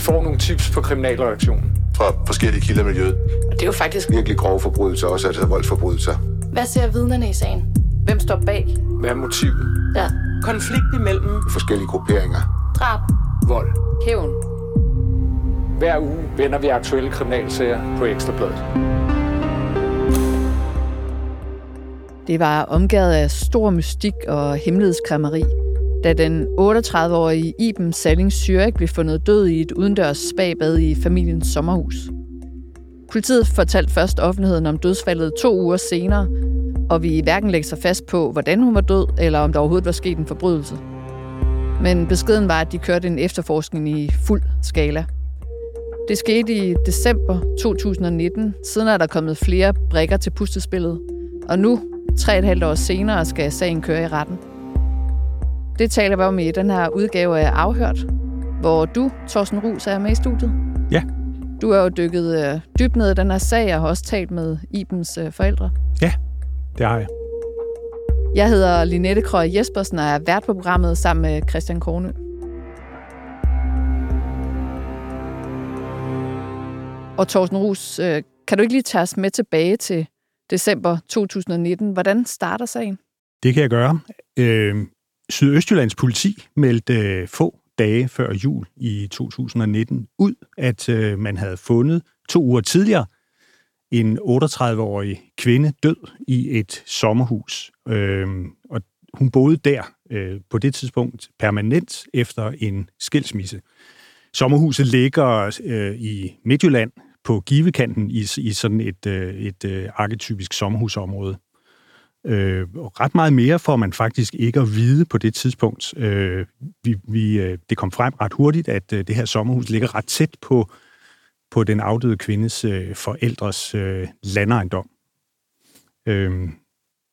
får nogle tips på kriminalreaktionen. Fra forskellige kilder i miljøet. Og det er jo faktisk Virkelig grove forbrydelser, også altså voldsforbrydelser. Hvad ser vidnerne i sagen? Hvem står bag? Hvad er motivet? Ja. Konflikt imellem Forskellige grupperinger. Drab. Vold. Hævn. Hver uge vender vi aktuelle kriminalsager på Ekstrabladet. Det var omgivet af stor mystik og hemmelighedskræmmeri, da den 38-årige Iben Salling Syrik blev fundet død i et udendørs spabad i familiens sommerhus. Politiet fortalte først offentligheden om dødsfaldet to uger senere, og vi hverken lægger sig fast på, hvordan hun var død, eller om der overhovedet var sket en forbrydelse. Men beskeden var, at de kørte en efterforskning i fuld skala. Det skete i december 2019. Siden er der kommet flere brikker til pustespillet. Og nu, tre og et halvt år senere, skal sagen køre i retten. Det taler vi om i den her udgave af Afhørt, hvor du, Thorsten Rus, er med i studiet. Ja. Du er jo dykket øh, dybt ned i den her sag, og har også talt med Ibens øh, forældre. Ja, det har jeg. Jeg hedder Linette Krøj Jespersen og er vært på programmet sammen med Christian Kornø. Og Thorsten Rus, øh, kan du ikke lige tage os med tilbage til december 2019? Hvordan starter sagen? Det kan jeg gøre. Øh, Sydøstjyllands politi meldte øh, få dage før jul i 2019 ud, at øh, man havde fundet to uger tidligere en 38-årig kvinde død i et sommerhus. Øh, og hun boede der øh, på det tidspunkt permanent efter en skilsmisse. Sommerhuset ligger øh, i Midtjylland på Givekanten i, i sådan et, øh, et øh, arketypisk sommerhusområde. Øh, og ret meget mere får man faktisk ikke at vide på det tidspunkt. Øh, vi, vi, øh, det kom frem ret hurtigt, at øh, det her sommerhus ligger ret tæt på, på den afdøde kvindes øh, forældres øh, landejendom. Øh,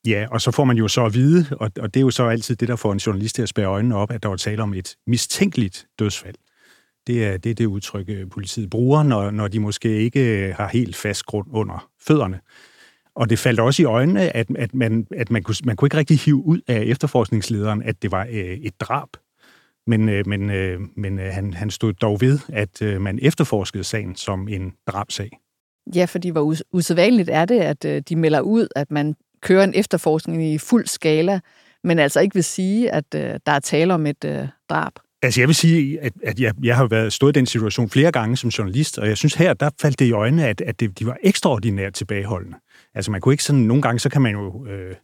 ja, og så får man jo så at vide, og, og det er jo så altid det, der får en journalist til at spære øjnene op, at der var tale om et mistænkeligt dødsfald. Det er det, er det udtryk, øh, politiet bruger, når, når de måske ikke har helt fast grund under fødderne. Og det faldt også i øjnene, at, at, man, at man, kunne, man kunne ikke rigtig hive ud af efterforskningslederen, at det var øh, et drab. Men, øh, men, øh, men øh, han, han stod dog ved, at øh, man efterforskede sagen som en drabsag. Ja, fordi hvor us- usædvanligt er det, at øh, de melder ud, at man kører en efterforskning i fuld skala, men altså ikke vil sige, at øh, der er tale om et øh, drab. Altså jeg vil sige, at, at jeg, jeg har været stået i den situation flere gange som journalist, og jeg synes her, der faldt det i øjnene, at, at det, de var ekstraordinært tilbageholdende. Altså man kunne ikke sådan, nogle gange så kan man jo øh,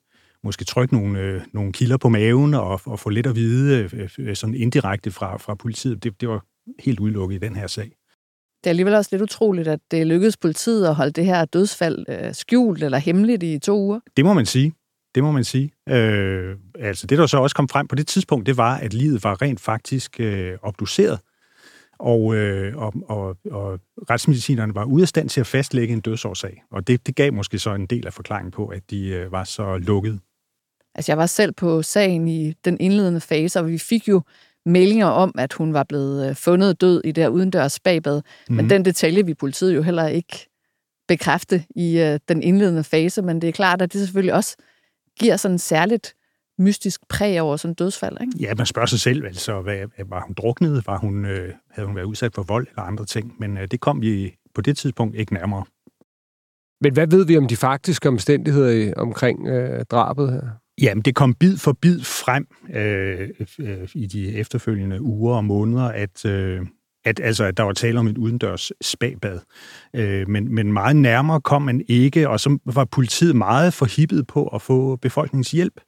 måske trykke nogle, øh, nogle kilder på maven og, og få lidt at vide øh, øh, sådan indirekte fra, fra politiet. Det, det var helt udelukket i den her sag. Det er alligevel også lidt utroligt, at det lykkedes politiet at holde det her dødsfald øh, skjult eller hemmeligt i to uger. Det må man sige. Det må man sige. Øh, altså det, der så også kom frem på det tidspunkt, det var, at livet var rent faktisk øh, obduceret, og, øh, og, og, og retsmedicinerne var ude af stand til at fastlægge en dødsårsag. Og det, det gav måske så en del af forklaringen på, at de øh, var så lukket. Altså jeg var selv på sagen i den indledende fase, og vi fik jo meldinger om, at hun var blevet øh, fundet død i det her udendørs bagbad. Mm. Men den detalje vil politiet jo heller ikke bekræfte i øh, den indledende fase, men det er klart, at det selvfølgelig også giver sådan særligt mystisk præg over sådan et dødsfald, ikke? Ja, man spørger sig selv, altså, hvad, var hun druknet? Var hun, øh, havde hun været udsat for vold eller andre ting? Men øh, det kom vi på det tidspunkt ikke nærmere. Men hvad ved vi om de faktiske omstændigheder i, omkring øh, drabet her? Jamen, det kom bid for bid frem øh, øh, i de efterfølgende uger og måneder, at, øh, at, altså, at der var tale om et udendørs spagbad. Øh, men, men meget nærmere kom man ikke, og så var politiet meget forhippet på at få befolkningens hjælp.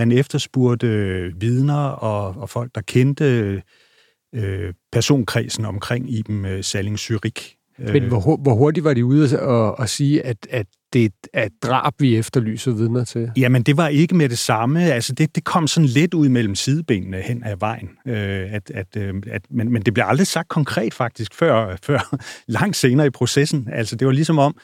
Man efterspurgte øh, vidner og, og folk, der kendte øh, personkredsen omkring Iben øh, Salling Syrik. Men hvor, hvor hurtigt var de ude at, at sige, at, at det er drab, vi efterlyser vidner til? Jamen, det var ikke med det samme. Altså, det, det kom sådan lidt ud mellem sidebenene hen ad vejen. Øh, at, at, øh, at, men, men det blev aldrig sagt konkret faktisk, før, før langt senere i processen. Altså, det var ligesom om,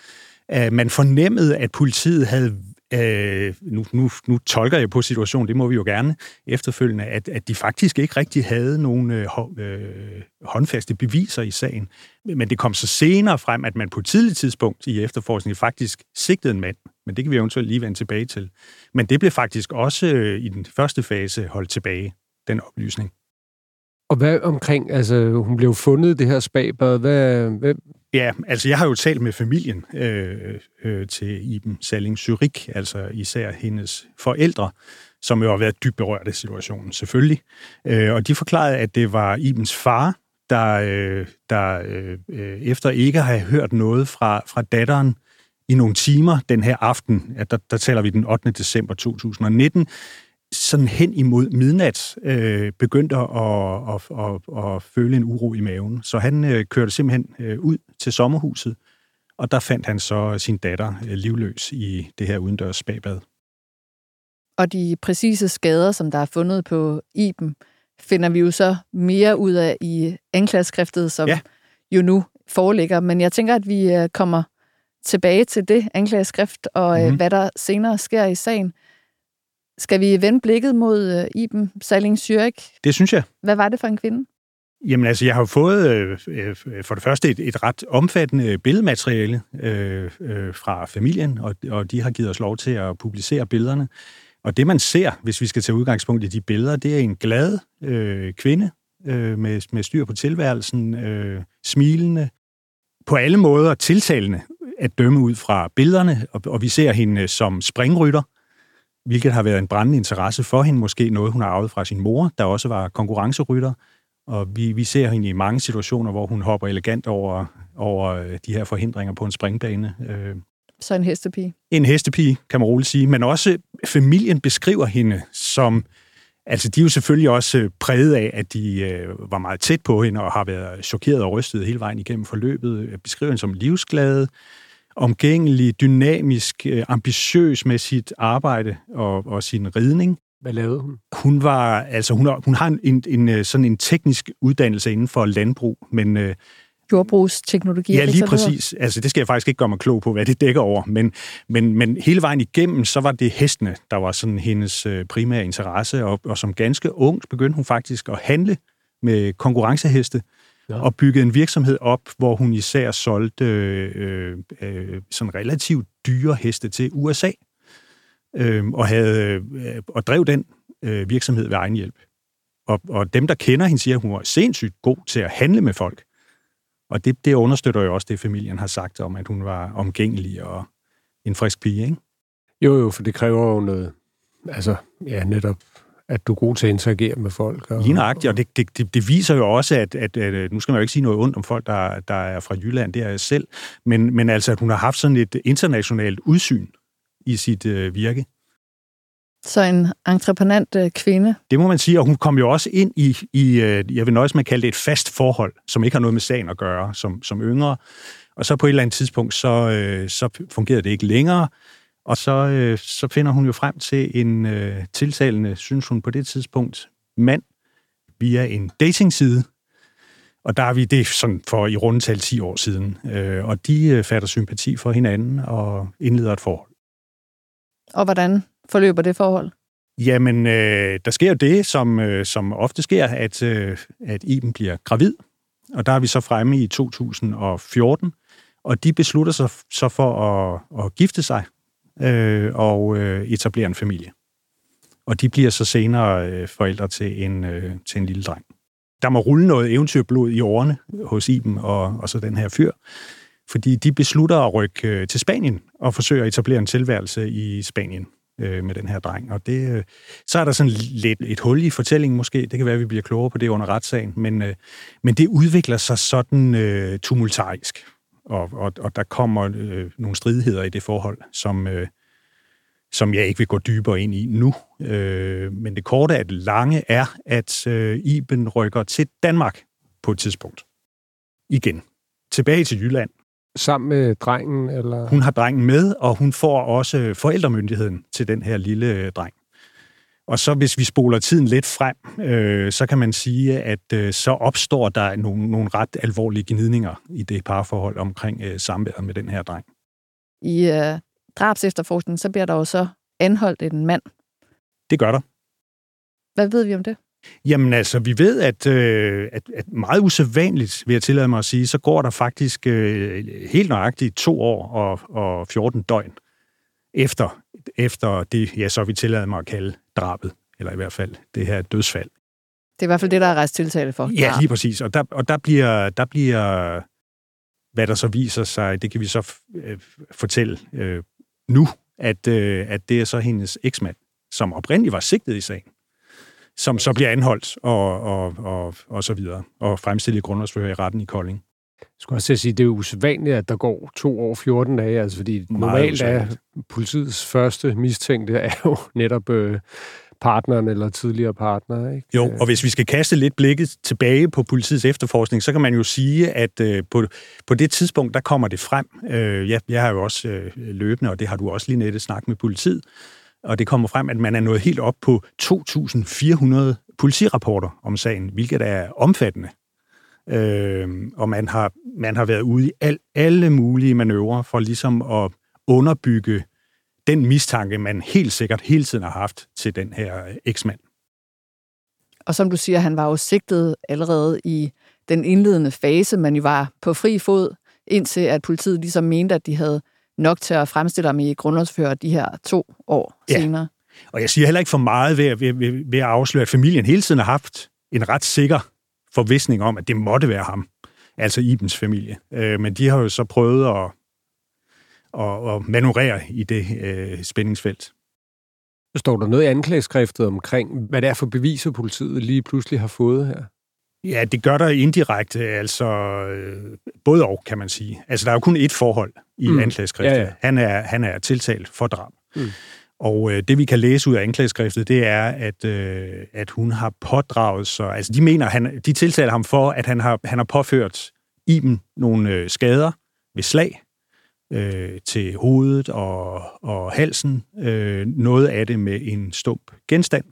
at man fornemmede, at politiet havde Øh, nu, nu, nu tolker jeg på situationen, det må vi jo gerne efterfølgende, at, at de faktisk ikke rigtig havde nogen øh, øh, håndfaste beviser i sagen. Men det kom så senere frem, at man på et tidligt tidspunkt i efterforskningen faktisk sigtede en mand. Men det kan vi eventuelt lige vende tilbage til. Men det blev faktisk også øh, i den første fase holdt tilbage, den oplysning. Og hvad omkring, altså hun blev fundet i det her spabad, hvad, hvad, Ja, altså jeg har jo talt med familien øh, øh, til Iben Salling Zürich, altså især hendes forældre, som jo har været dybt berørt af situationen, selvfølgelig. Øh, og de forklarede, at det var Ibens far, der, øh, der øh, øh efter ikke at have hørt noget fra, fra datteren i nogle timer den her aften, at der, der taler vi den 8. december 2019, sådan hen imod midnat øh, begyndte at, at, at, at, at føle en uro i maven. Så han øh, kørte simpelthen øh, ud til sommerhuset, og der fandt han så sin datter øh, livløs i det her udendørs spabad. Og de præcise skader, som der er fundet på Iben, finder vi jo så mere ud af i anklageskriftet, som ja. jo nu foreligger. Men jeg tænker, at vi øh, kommer tilbage til det anklageskrift, og mm-hmm. hvad der senere sker i sagen. Skal vi vende blikket mod uh, Iben Salling Zürich? Det synes jeg. Hvad var det for en kvinde? Jamen altså, jeg har jo fået øh, øh, for det første et, et ret omfattende billedmateriale øh, øh, fra familien, og, og de har givet os lov til at publicere billederne. Og det man ser, hvis vi skal tage udgangspunkt i de billeder, det er en glad øh, kvinde øh, med, med styr på tilværelsen, øh, smilende, på alle måder tiltalende at dømme ud fra billederne, og, og vi ser hende som springrytter, hvilket har været en brændende interesse for hende, måske noget, hun har arvet fra sin mor, der også var konkurrencerytter. Og vi, vi ser hende i mange situationer, hvor hun hopper elegant over, over øh, de her forhindringer på en springbane. Øh. Så en hestepige? En hestepige, kan man roligt sige. Men også familien beskriver hende som... Altså, de er jo selvfølgelig også præget af, at de øh, var meget tæt på hende og har været chokeret og rystet hele vejen igennem forløbet. Beskriver hende som livsglade, omgængelig, dynamisk, øh, ambitiøs med sit arbejde og, og sin ridning. Hvad lavede hun? Hun var, altså hun har, hun har en, en, øh, sådan en teknisk uddannelse inden for landbrug, men øh, jordbrugsteknologi. Ja, lige præcis. Altså, det skal jeg faktisk ikke gøre mig klog på, hvad det dækker over. Men, men, men hele vejen igennem, så var det hestene, der var sådan hendes primære interesse. Og, og som ganske ung begyndte hun faktisk at handle med konkurrenceheste ja. og byggede en virksomhed op, hvor hun især solgte øh, øh, sådan relativt dyre heste til USA, øh, og, havde, øh, og drev den øh, virksomhed ved egen hjælp. Og, og dem, der kender hende, siger, at hun var sindssygt god til at handle med folk. Og det, det understøtter jo også det, familien har sagt om, at hun var omgængelig og en frisk pige, ikke? Jo, jo, for det kræver jo noget, altså, ja, netop at du er god til at interagere med folk. Og, Lige nøjagtigt, og det, det, det, det viser jo også, at, at, at nu skal man jo ikke sige noget ondt om folk, der, der er fra Jylland, det er jeg selv, men, men altså, at hun har haft sådan et internationalt udsyn i sit øh, virke. Så en entreprenant øh, kvinde. Det må man sige, og hun kom jo også ind i, i øh, jeg vil nøjes med at kalde det et fast forhold, som ikke har noget med sagen at gøre, som, som yngre. Og så på et eller andet tidspunkt, så, øh, så fungerede det ikke længere, og så, øh, så finder hun jo frem til en øh, tiltalende, synes hun på det tidspunkt, mand via en datingside. Og der er vi det sådan for i rundetal 10 år siden. Øh, og de øh, fatter sympati for hinanden og indleder et forhold. Og hvordan forløber det forhold? Jamen, øh, der sker jo det, som, øh, som ofte sker, at, øh, at Iben bliver gravid. Og der er vi så fremme i 2014. Og de beslutter sig så for at, at gifte sig øh, og øh, etablerer en familie. Og de bliver så senere øh, forældre til en, øh, til en lille dreng. Der må rulle noget eventyrblod i årene hos Iben og, og så den her fyr, fordi de beslutter at rykke øh, til Spanien og forsøge at etablere en tilværelse i Spanien øh, med den her dreng. Og det, øh, så er der sådan lidt et hul i fortællingen måske. Det kan være, at vi bliver klogere på det under retssagen. Men, øh, men det udvikler sig sådan øh, tumultarisk og, og, og der kommer øh, nogle stridigheder i det forhold, som, øh, som jeg ikke vil gå dybere ind i nu. Øh, men det korte af det lange er, at øh, Iben rykker til Danmark på et tidspunkt. Igen. Tilbage til Jylland. Sammen med drengen? Eller? Hun har drengen med, og hun får også forældremyndigheden til den her lille øh, dreng. Og så hvis vi spoler tiden lidt frem, øh, så kan man sige, at øh, så opstår der nogle, nogle ret alvorlige gnidninger i det parforhold omkring øh, samværet med den her dreng. I øh, drabs efterforskningen, så bliver der jo så anholdt en mand. Det gør der. Hvad ved vi om det? Jamen altså, vi ved, at, øh, at, at meget usædvanligt, vil jeg tillade mig at sige, så går der faktisk øh, helt nøjagtigt to år og, og 14 døgn efter, efter det, ja, så vi tillader mig at kalde drabet, eller i hvert fald det her dødsfald. Det er i hvert fald det, der er rejst tiltale for. Ja, lige præcis. Og der, og der, bliver, der bliver, hvad der så viser sig, det kan vi så øh, fortælle øh, nu, at, øh, at det er så hendes eksmand, som oprindeligt var sigtet i sagen, som så bliver anholdt og, og, og, og så videre, og fremstillet grundlovsforhør i retten i Kolding. Jeg skulle også sige, at det er usædvanligt, at der går to år 14 dage, altså fordi normalt er politiets første mistænkte er jo netop øh, partneren eller tidligere partner. Ikke? Jo, og hvis vi skal kaste lidt blikket tilbage på politiets efterforskning, så kan man jo sige, at øh, på, på det tidspunkt, der kommer det frem. Øh, jeg, jeg har jo også øh, løbende, og det har du også lige nettet snakket med politiet, og det kommer frem, at man er nået helt op på 2.400 politirapporter om sagen, hvilket er omfattende. Øh, og man har, man har været ude i al, alle mulige manøvrer for ligesom at underbygge den mistanke, man helt sikkert hele tiden har haft til den her eksmand. Og som du siger, han var jo sigtet allerede i den indledende fase, man jo var på fri fod, indtil at politiet ligesom mente, at de havde nok til at fremstille ham i grundlovsfører de her to år ja. senere. Og jeg siger heller ikke for meget ved, ved, ved, ved at afsløre, at familien hele tiden har haft en ret sikker forvisning om, at det måtte være ham, altså Ibens familie. Øh, men de har jo så prøvet at, at, at manøvrere i det øh, spændingsfelt. Står der noget i anklageskriftet omkring, hvad det er for beviser, politiet lige pludselig har fået her? Ja, det gør der indirekte, altså øh, både og, kan man sige. Altså, der er jo kun ét forhold i mm. anklageskriftet. Ja, ja. Han, er, han er tiltalt for drab. Mm. Og øh, det, vi kan læse ud af anklageskriftet, det er, at, øh, at hun har pådraget sig... Altså, de mener, han, de tiltaler ham for, at han har, han har påført Iben nogle øh, skader ved slag øh, til hovedet og, og halsen. Øh, noget af det med en stump genstand.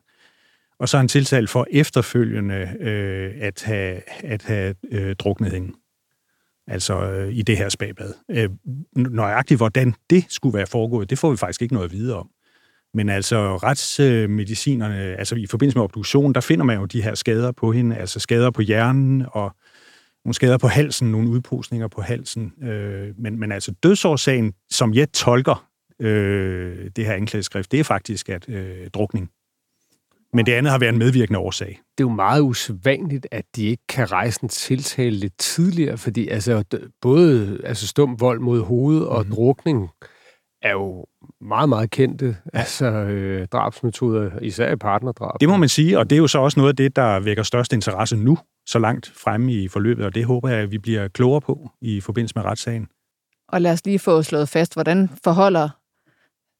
Og så har han tiltalt for efterfølgende øh, at have, at have øh, druknet hende. Altså øh, i det her spabad. Øh, nøjagtigt, hvordan det skulle være foregået, det får vi faktisk ikke noget at vide om. Men altså retsmedicinerne, altså i forbindelse med obduktion, der finder man jo de her skader på hende, altså skader på hjernen og nogle skader på halsen, nogle udposninger på halsen. Øh, men, men altså dødsårsagen, som jeg tolker øh, det her anklageskrift, det er faktisk at øh, drukning. Men det andet har været en medvirkende årsag. Det er jo meget usædvanligt, at de ikke kan rejse en tiltale lidt tidligere, fordi altså, både altså, stum vold mod hovedet og mm. drukning er jo meget, meget kendte altså, øh, drabsmetoder, især i partnerdrab. Det må man sige, og det er jo så også noget af det, der vækker størst interesse nu, så langt fremme i forløbet, og det håber jeg, at vi bliver klogere på i forbindelse med retssagen. Og lad os lige få slået fast, hvordan forholder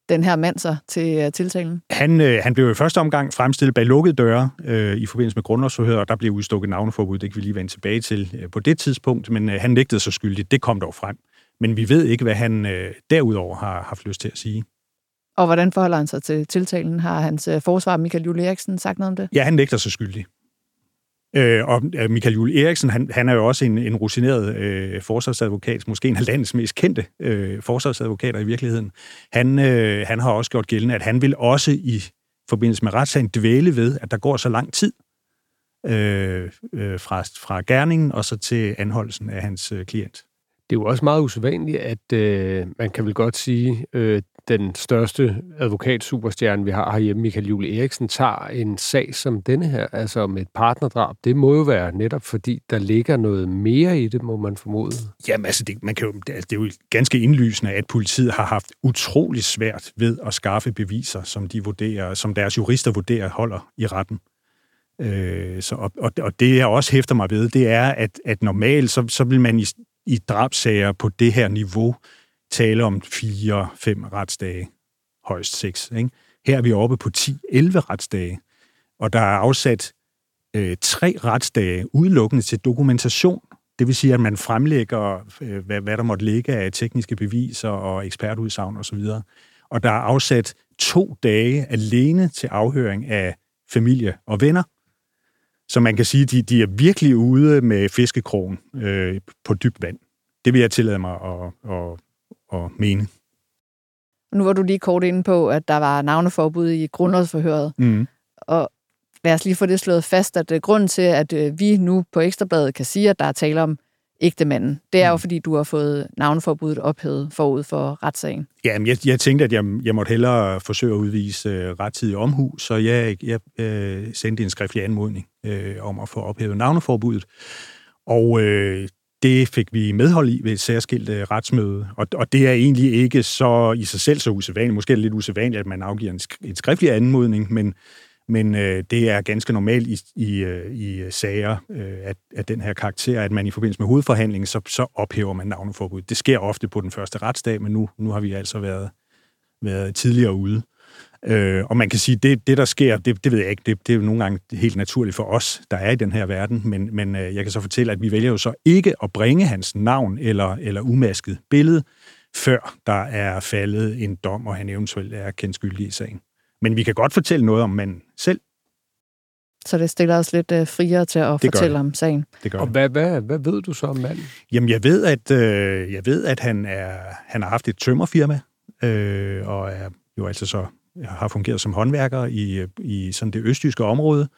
den her mand sig til uh, tiltalen? Han, øh, han blev i første omgang fremstillet bag lukkede døre øh, i forbindelse med grundlovsforhør, og der blev udstukket navneforbud. Det kan vi lige vende tilbage til øh, på det tidspunkt, men øh, han nægtede sig skyldig. Det kom dog frem. Men vi ved ikke, hvad han øh, derudover har haft lyst til at sige. Og hvordan forholder han sig til tiltalen? Har hans øh, forsvar, Michael Juhl Eriksen, sagt noget om det? Ja, han nægter sig skyldig. Øh, og Michael Juhl Eriksen, han, han er jo også en, en rutineret øh, forsvarsadvokat, måske en af landets mest kendte øh, forsvarsadvokater i virkeligheden. Han, øh, han har også gjort gældende, at han vil også i forbindelse med retssagen dvæle ved, at der går så lang tid øh, øh, fra, fra gerningen og så til anholdelsen af hans øh, klient. Det er jo også meget usædvanligt, at øh, man kan vel godt sige, øh, den største advokatsuperstjerne, vi har herhjemme, Michael Jule Eriksen, tager en sag som denne her, altså om et partnerdrab. Det må jo være netop fordi, der ligger noget mere i det, må man formode. Jamen altså, det, man kan jo, altså, det er jo ganske indlysende, at politiet har haft utrolig svært ved at skaffe beviser, som de vurderer, som deres jurister vurderer holder i retten. Øh, så, og, og, og det, jeg også hæfter mig ved, det er, at, at normalt, så, så vil man i, i drabsager på det her niveau tale om fire-fem retsdage, højst seks. Ikke? Her er vi oppe på 10-11 retsdage, og der er afsat øh, tre retsdage udelukkende til dokumentation. Det vil sige, at man fremlægger, øh, hvad, hvad der måtte ligge af tekniske beviser og ekspertudsagn osv. Og der er afsat to dage alene til afhøring af familie og venner. Så man kan sige, at de, de er virkelig ude med fiskekrogen øh, på dybt vand. Det vil jeg tillade mig at, at, at mene. Nu var du lige kort inde på, at der var navneforbud i grundlovsforhøret. Mm. Og lad os lige få det slået fast, at uh, grunden til, at uh, vi nu på Ekstrabladet kan sige, at der er tale om ægtemanden. Det er jo, Mm. fordi du har fået navneforbuddet ophævet forud for retssagen. Ja, men jeg, jeg tænkte, at jeg, jeg måtte hellere forsøge at udvise øh, rettidig omhu, så jeg, jeg øh, sendte en skriftlig anmodning øh, om at få ophævet navneforbuddet. Og øh, det fik vi medhold i ved et særskilt øh, retsmøde. Og, og det er egentlig ikke så i sig selv så usædvanligt. Måske er det lidt usædvanligt, at man afgiver en, sk- en skriftlig anmodning, men, men øh, det er ganske normalt i, i, øh, i øh, sager øh, at, at den her karakter, at man i forbindelse med hovedforhandlingen, så, så ophæver man navneforbuddet. Det sker ofte på den første retsdag, men nu, nu har vi altså været, været tidligere ude. Øh, og man kan sige, det, det der sker, det, det ved jeg ikke, det, det er jo nogle gange helt naturligt for os, der er i den her verden, men, men øh, jeg kan så fortælle, at vi vælger jo så ikke at bringe hans navn eller, eller umasket billede, før der er faldet en dom, og han eventuelt er kendt skyldig i sagen. Men vi kan godt fortælle noget om manden selv. Så det stiller os lidt øh, friere til at Det gør fortælle det. om sagen. Det gør Og hvad, hvad, hvad ved du så om manden? Jamen, jeg ved, at, øh, jeg ved, at han, er, han har haft et tømmerfirma, øh, og er jo altså så har fungeret som håndværker i, i sådan det østjyske område.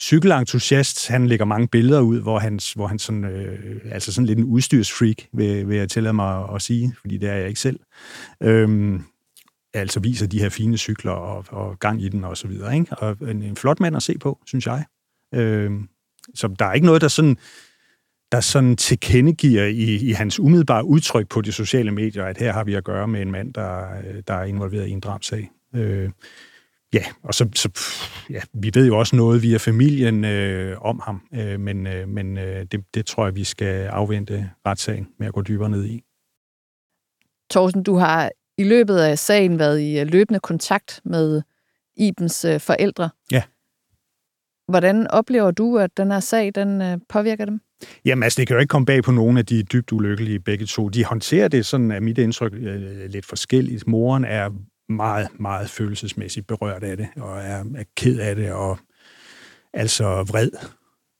Cykelentusiast, han lægger mange billeder ud, hvor han, hvor han sådan, øh, altså sådan lidt en udstyrsfreak, vil, vil jeg tillade mig at sige, fordi det er jeg ikke selv. Øhm, altså viser de her fine cykler og, og gang i den og så videre. Ikke? Og en, en flot mand at se på, synes jeg. Øh, så der er ikke noget, der sådan der sådan tilkendegiver i, i hans umiddelbare udtryk på de sociale medier, at her har vi at gøre med en mand, der, der er involveret i en drabsag. Øh, ja, og så, så ja, vi ved jo også noget via familien øh, om ham, øh, men, øh, men øh, det, det tror jeg, vi skal afvente retssagen med at gå dybere ned i. Thorsten, du har i løbet af sagen været i øh, løbende kontakt med Ibens øh, forældre. Ja. Hvordan oplever du, at den her sag den øh, påvirker dem? Jamen altså, det kan jo ikke komme bag på nogen af de dybt ulykkelige begge to. De håndterer det sådan, af mit indtryk, lidt forskelligt. Moren er meget, meget følelsesmæssigt berørt af det, og er, er ked af det, og altså vred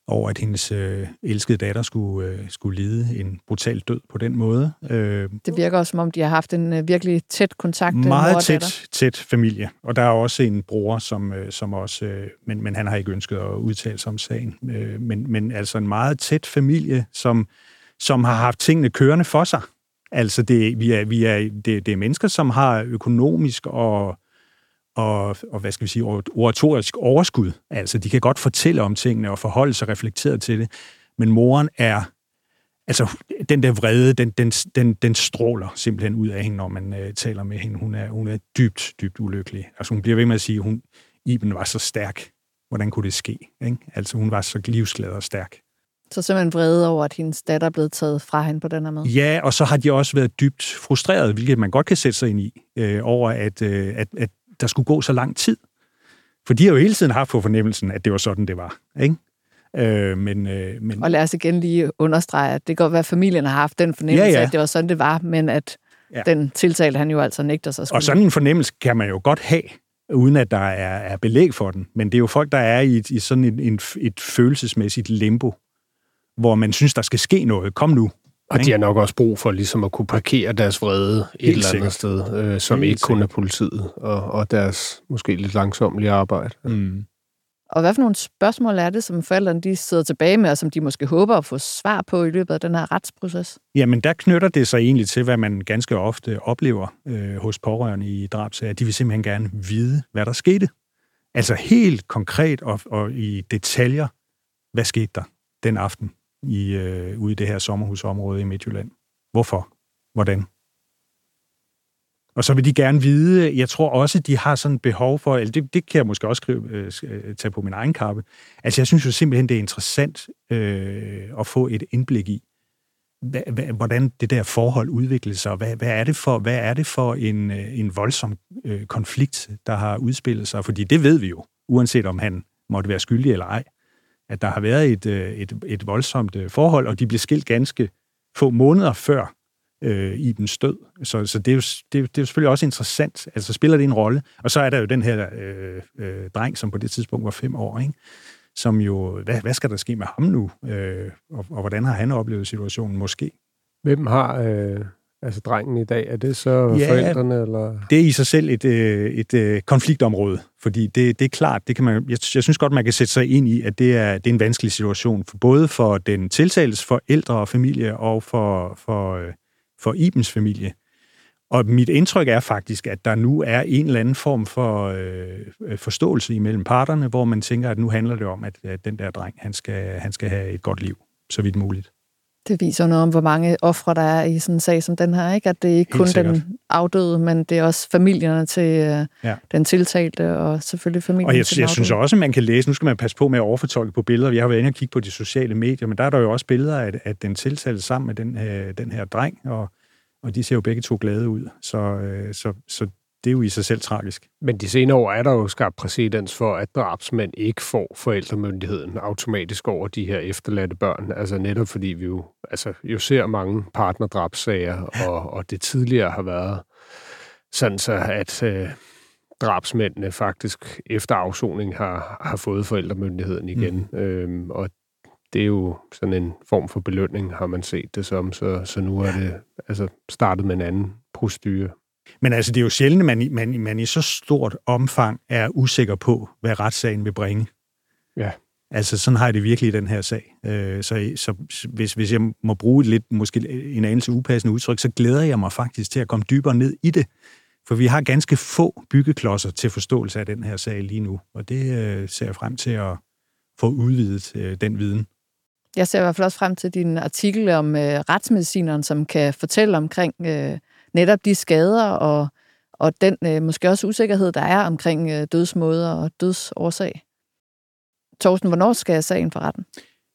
over, at hendes øh, elskede datter skulle, øh, skulle lide en brutal død på den måde. Øh, Det virker også, som om de har haft en øh, virkelig tæt kontakt. øh, meget tæt, tæt familie. Og der er også en bror, som, øh, som også, øh, men, men han har ikke ønsket at udtale sig om sagen. Øh, men, men altså en meget tæt familie, som, som har haft tingene kørende for sig. Altså det, vi er, vi er, det, det er mennesker, som har økonomisk og, og, og hvad skal vi sige, oratorisk overskud. Altså de kan godt fortælle om tingene og forholde sig reflekteret til det. Men moren er altså, den der vrede, den, den, den, den stråler simpelthen ud af hende, når man øh, taler med hende. Hun er, hun er dybt, dybt ulykkelig. Altså, hun bliver ved med at sige, at hun, Iben var så stærk. Hvordan kunne det ske? Ikke? Altså, hun var så livsglad og stærk. Så simpelthen vrede over, at hendes datter er blevet taget fra hende på den her måde. Ja, og så har de også været dybt frustreret, hvilket man godt kan sætte sig ind i, øh, over at, øh, at, at der skulle gå så lang tid. For de har jo hele tiden haft på fornemmelsen, at det var sådan, det var. Ikke? Øh, men, øh, men, Og lad os igen lige understrege, at det kan godt være, at familien har haft den fornemmelse, Ja, ja, at det var sådan, det var, men at Ja. den tiltalte han jo altså nægter sig Og sådan en fornemmelse kan man jo godt have, uden at der er, er belæg for den. Men det er jo folk, der er i, et, i sådan en, en, et følelsesmæssigt limbo, hvor man synes, der skal ske noget. Kom nu. Og de har nok også brug for ligesom at kunne parkere deres vrede et Helt eller andet sikkert. sted, øh, som Helt ikke kun er sikkert. politiet og, og deres måske lidt langsomlige arbejde. Mm. Og hvad for nogle spørgsmål er det, som forældrene de sidder tilbage med, og som de måske håber at få svar på i løbet af den her retsproces? Jamen, der knytter det sig egentlig til, hvad man ganske ofte oplever øh, hos pårørende i drabsager. De vil simpelthen gerne vide, hvad der skete. Altså helt konkret og, og i detaljer, hvad skete der den aften i, øh, ude i det her sommerhusområde i Midtjylland? Hvorfor? Hvordan? Og så vil de gerne vide, jeg tror også, de har sådan et behov for, eller det, det kan jeg måske også skrive, øh, øh, tage på min egen kappe. Altså jeg synes jo simpelthen, det er interessant øh, at få et indblik i, hvad, hvad, hvordan det der forhold udvikler sig, hvad, hvad er det for, hvad er det for en, øh, en voldsom øh, konflikt, der har udspillet sig? Fordi det ved vi jo, uanset om han måtte være skyldig eller ej, at der har været et, øh, et, et voldsomt øh, forhold, og de blev skilt ganske få måneder før øh, Ibens død. Så, så det, er jo, det, er det er jo selvfølgelig også interessant. Altså spiller det en rolle. Og så er der jo den her øh, øh, dreng, som på det tidspunkt var fem år, ikke? som jo, hvad, hvad skal der ske med ham nu? Øh, og, og hvordan har han oplevet situationen måske? Hvem har øh, Altså drengen i dag, er det så ja, forældrene? Eller? Det er i sig selv et, øh, et, et øh, konfliktområde, fordi det, det er klart, det kan man, jeg, jeg synes godt, man kan sætte sig ind i, at det er, det er en vanskelig situation, for både for den tiltales forældre og familie, og for, for, øh, for Ibens familie. Og mit indtryk er faktisk, at der nu er en eller anden form for øh, forståelse imellem parterne, hvor man tænker, at nu handler det om, at, at den der dreng, han skal, han skal have et godt liv, så vidt muligt. Det viser noget om, hvor mange ofre der er i sådan en sag som den her. Ikke? At det ikke kun den afdøde, men det er også familierne til øh, ja. den tiltalte, og selvfølgelig familien Og jeg, til jeg synes også, at man kan læse, nu skal man passe på med at overfortolke på billeder. Jeg har været inde og kigge på de sociale medier, men der er der jo også billeder af, at den tiltalte sammen med den, øh, den her dreng, og, og de ser jo begge to glade ud. Så, øh, så, så det er jo i sig selv tragisk. Men de senere år er der jo skabt præcedens for, at drabsmænd ikke får forældremyndigheden automatisk over de her efterladte børn. Altså netop fordi vi jo, altså, jo ser mange partnerdrabssager, og, og det tidligere har været sådan så, at øh, drabsmændene faktisk efter afsoning har, har fået forældremyndigheden igen. Mm. Øhm, og det er jo sådan en form for belønning, har man set det som, så, så nu er det altså startet med en anden procedure. Men altså, det er jo sjældent, at man, man, man i så stort omfang er usikker på, hvad retssagen vil bringe. Ja. Altså, sådan har jeg det virkelig i den her sag. Øh, så så hvis, hvis jeg må bruge et lidt, måske en anelse upassende udtryk, så glæder jeg mig faktisk til at komme dybere ned i det. For vi har ganske få byggeklodser til forståelse af den her sag lige nu, og det øh, ser jeg frem til at få udvidet øh, den viden. Jeg ser i hvert fald også frem til din artikel om øh, retsmedicineren, som kan fortælle omkring øh, netop de skader og, og den øh, måske også usikkerhed, der er omkring øh, dødsmåder og dødsårsag. Thorsten, hvornår skal sagen for retten?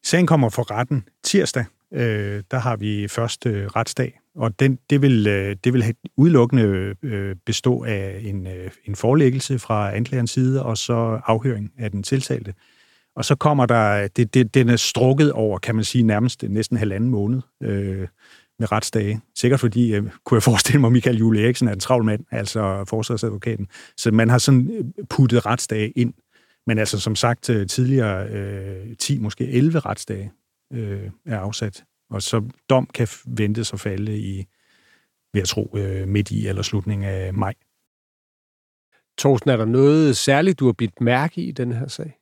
Sagen kommer for retten tirsdag. Øh, der har vi første øh, retsdag, og den, det, vil, øh, det vil udelukkende øh, bestå af en, øh, en forelæggelse fra anklagerens side, og så afhøring af den tiltalte. Og så kommer der, det, det, den er strukket over, kan man sige, nærmest næsten halvanden måned. Øh, med retsdage. Sikkert fordi, øh, kunne jeg forestille mig, Michael Jule Eriksen er en travl mand, altså forsvarsadvokaten. Så man har sådan øh, puttet retsdage ind. Men altså som sagt øh, tidligere, øh, 10, måske 11 retsdage øh, er afsat. Og så dom kan ventes at falde i, vil jeg tro, øh, midt i eller slutningen af maj. Torsten, er der noget særligt, du har bidt mærke i den her sag?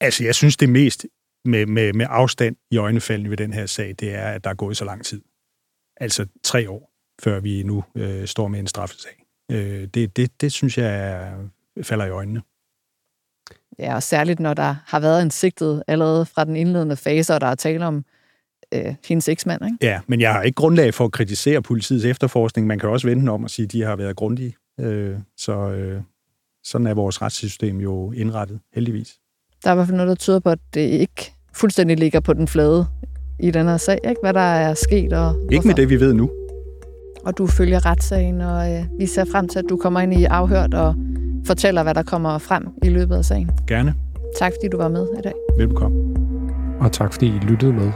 Altså, jeg synes, det mest med, med, med afstand i øjnefaldene ved den her sag, det er, at der er gået så lang tid altså tre år, før vi nu øh, står med en straffesag. Øh, det, det, det synes jeg er, falder i øjnene. Ja, og særligt når der har været en sigtet allerede fra den indledende fase, og der er tale om øh, hendes eksmand, ikke? Ja, men jeg har ikke grundlag for at kritisere politiets efterforskning. Man kan også vente om at sige, at de har været grundige. Øh, så øh, sådan er vores retssystem jo indrettet, heldigvis. Der er i hvert fald noget, der tyder på, at det ikke fuldstændig ligger på den flade i den her sag, ikke? hvad der er sket og hvorfor. Ikke med det, vi ved nu. Og du følger retssagen, og øh, vi ser frem til, at du kommer ind i afhørt og fortæller, hvad der kommer frem i løbet af sagen. Gerne. Tak fordi du var med i dag. Velbekomme. Og tak fordi I lyttede med.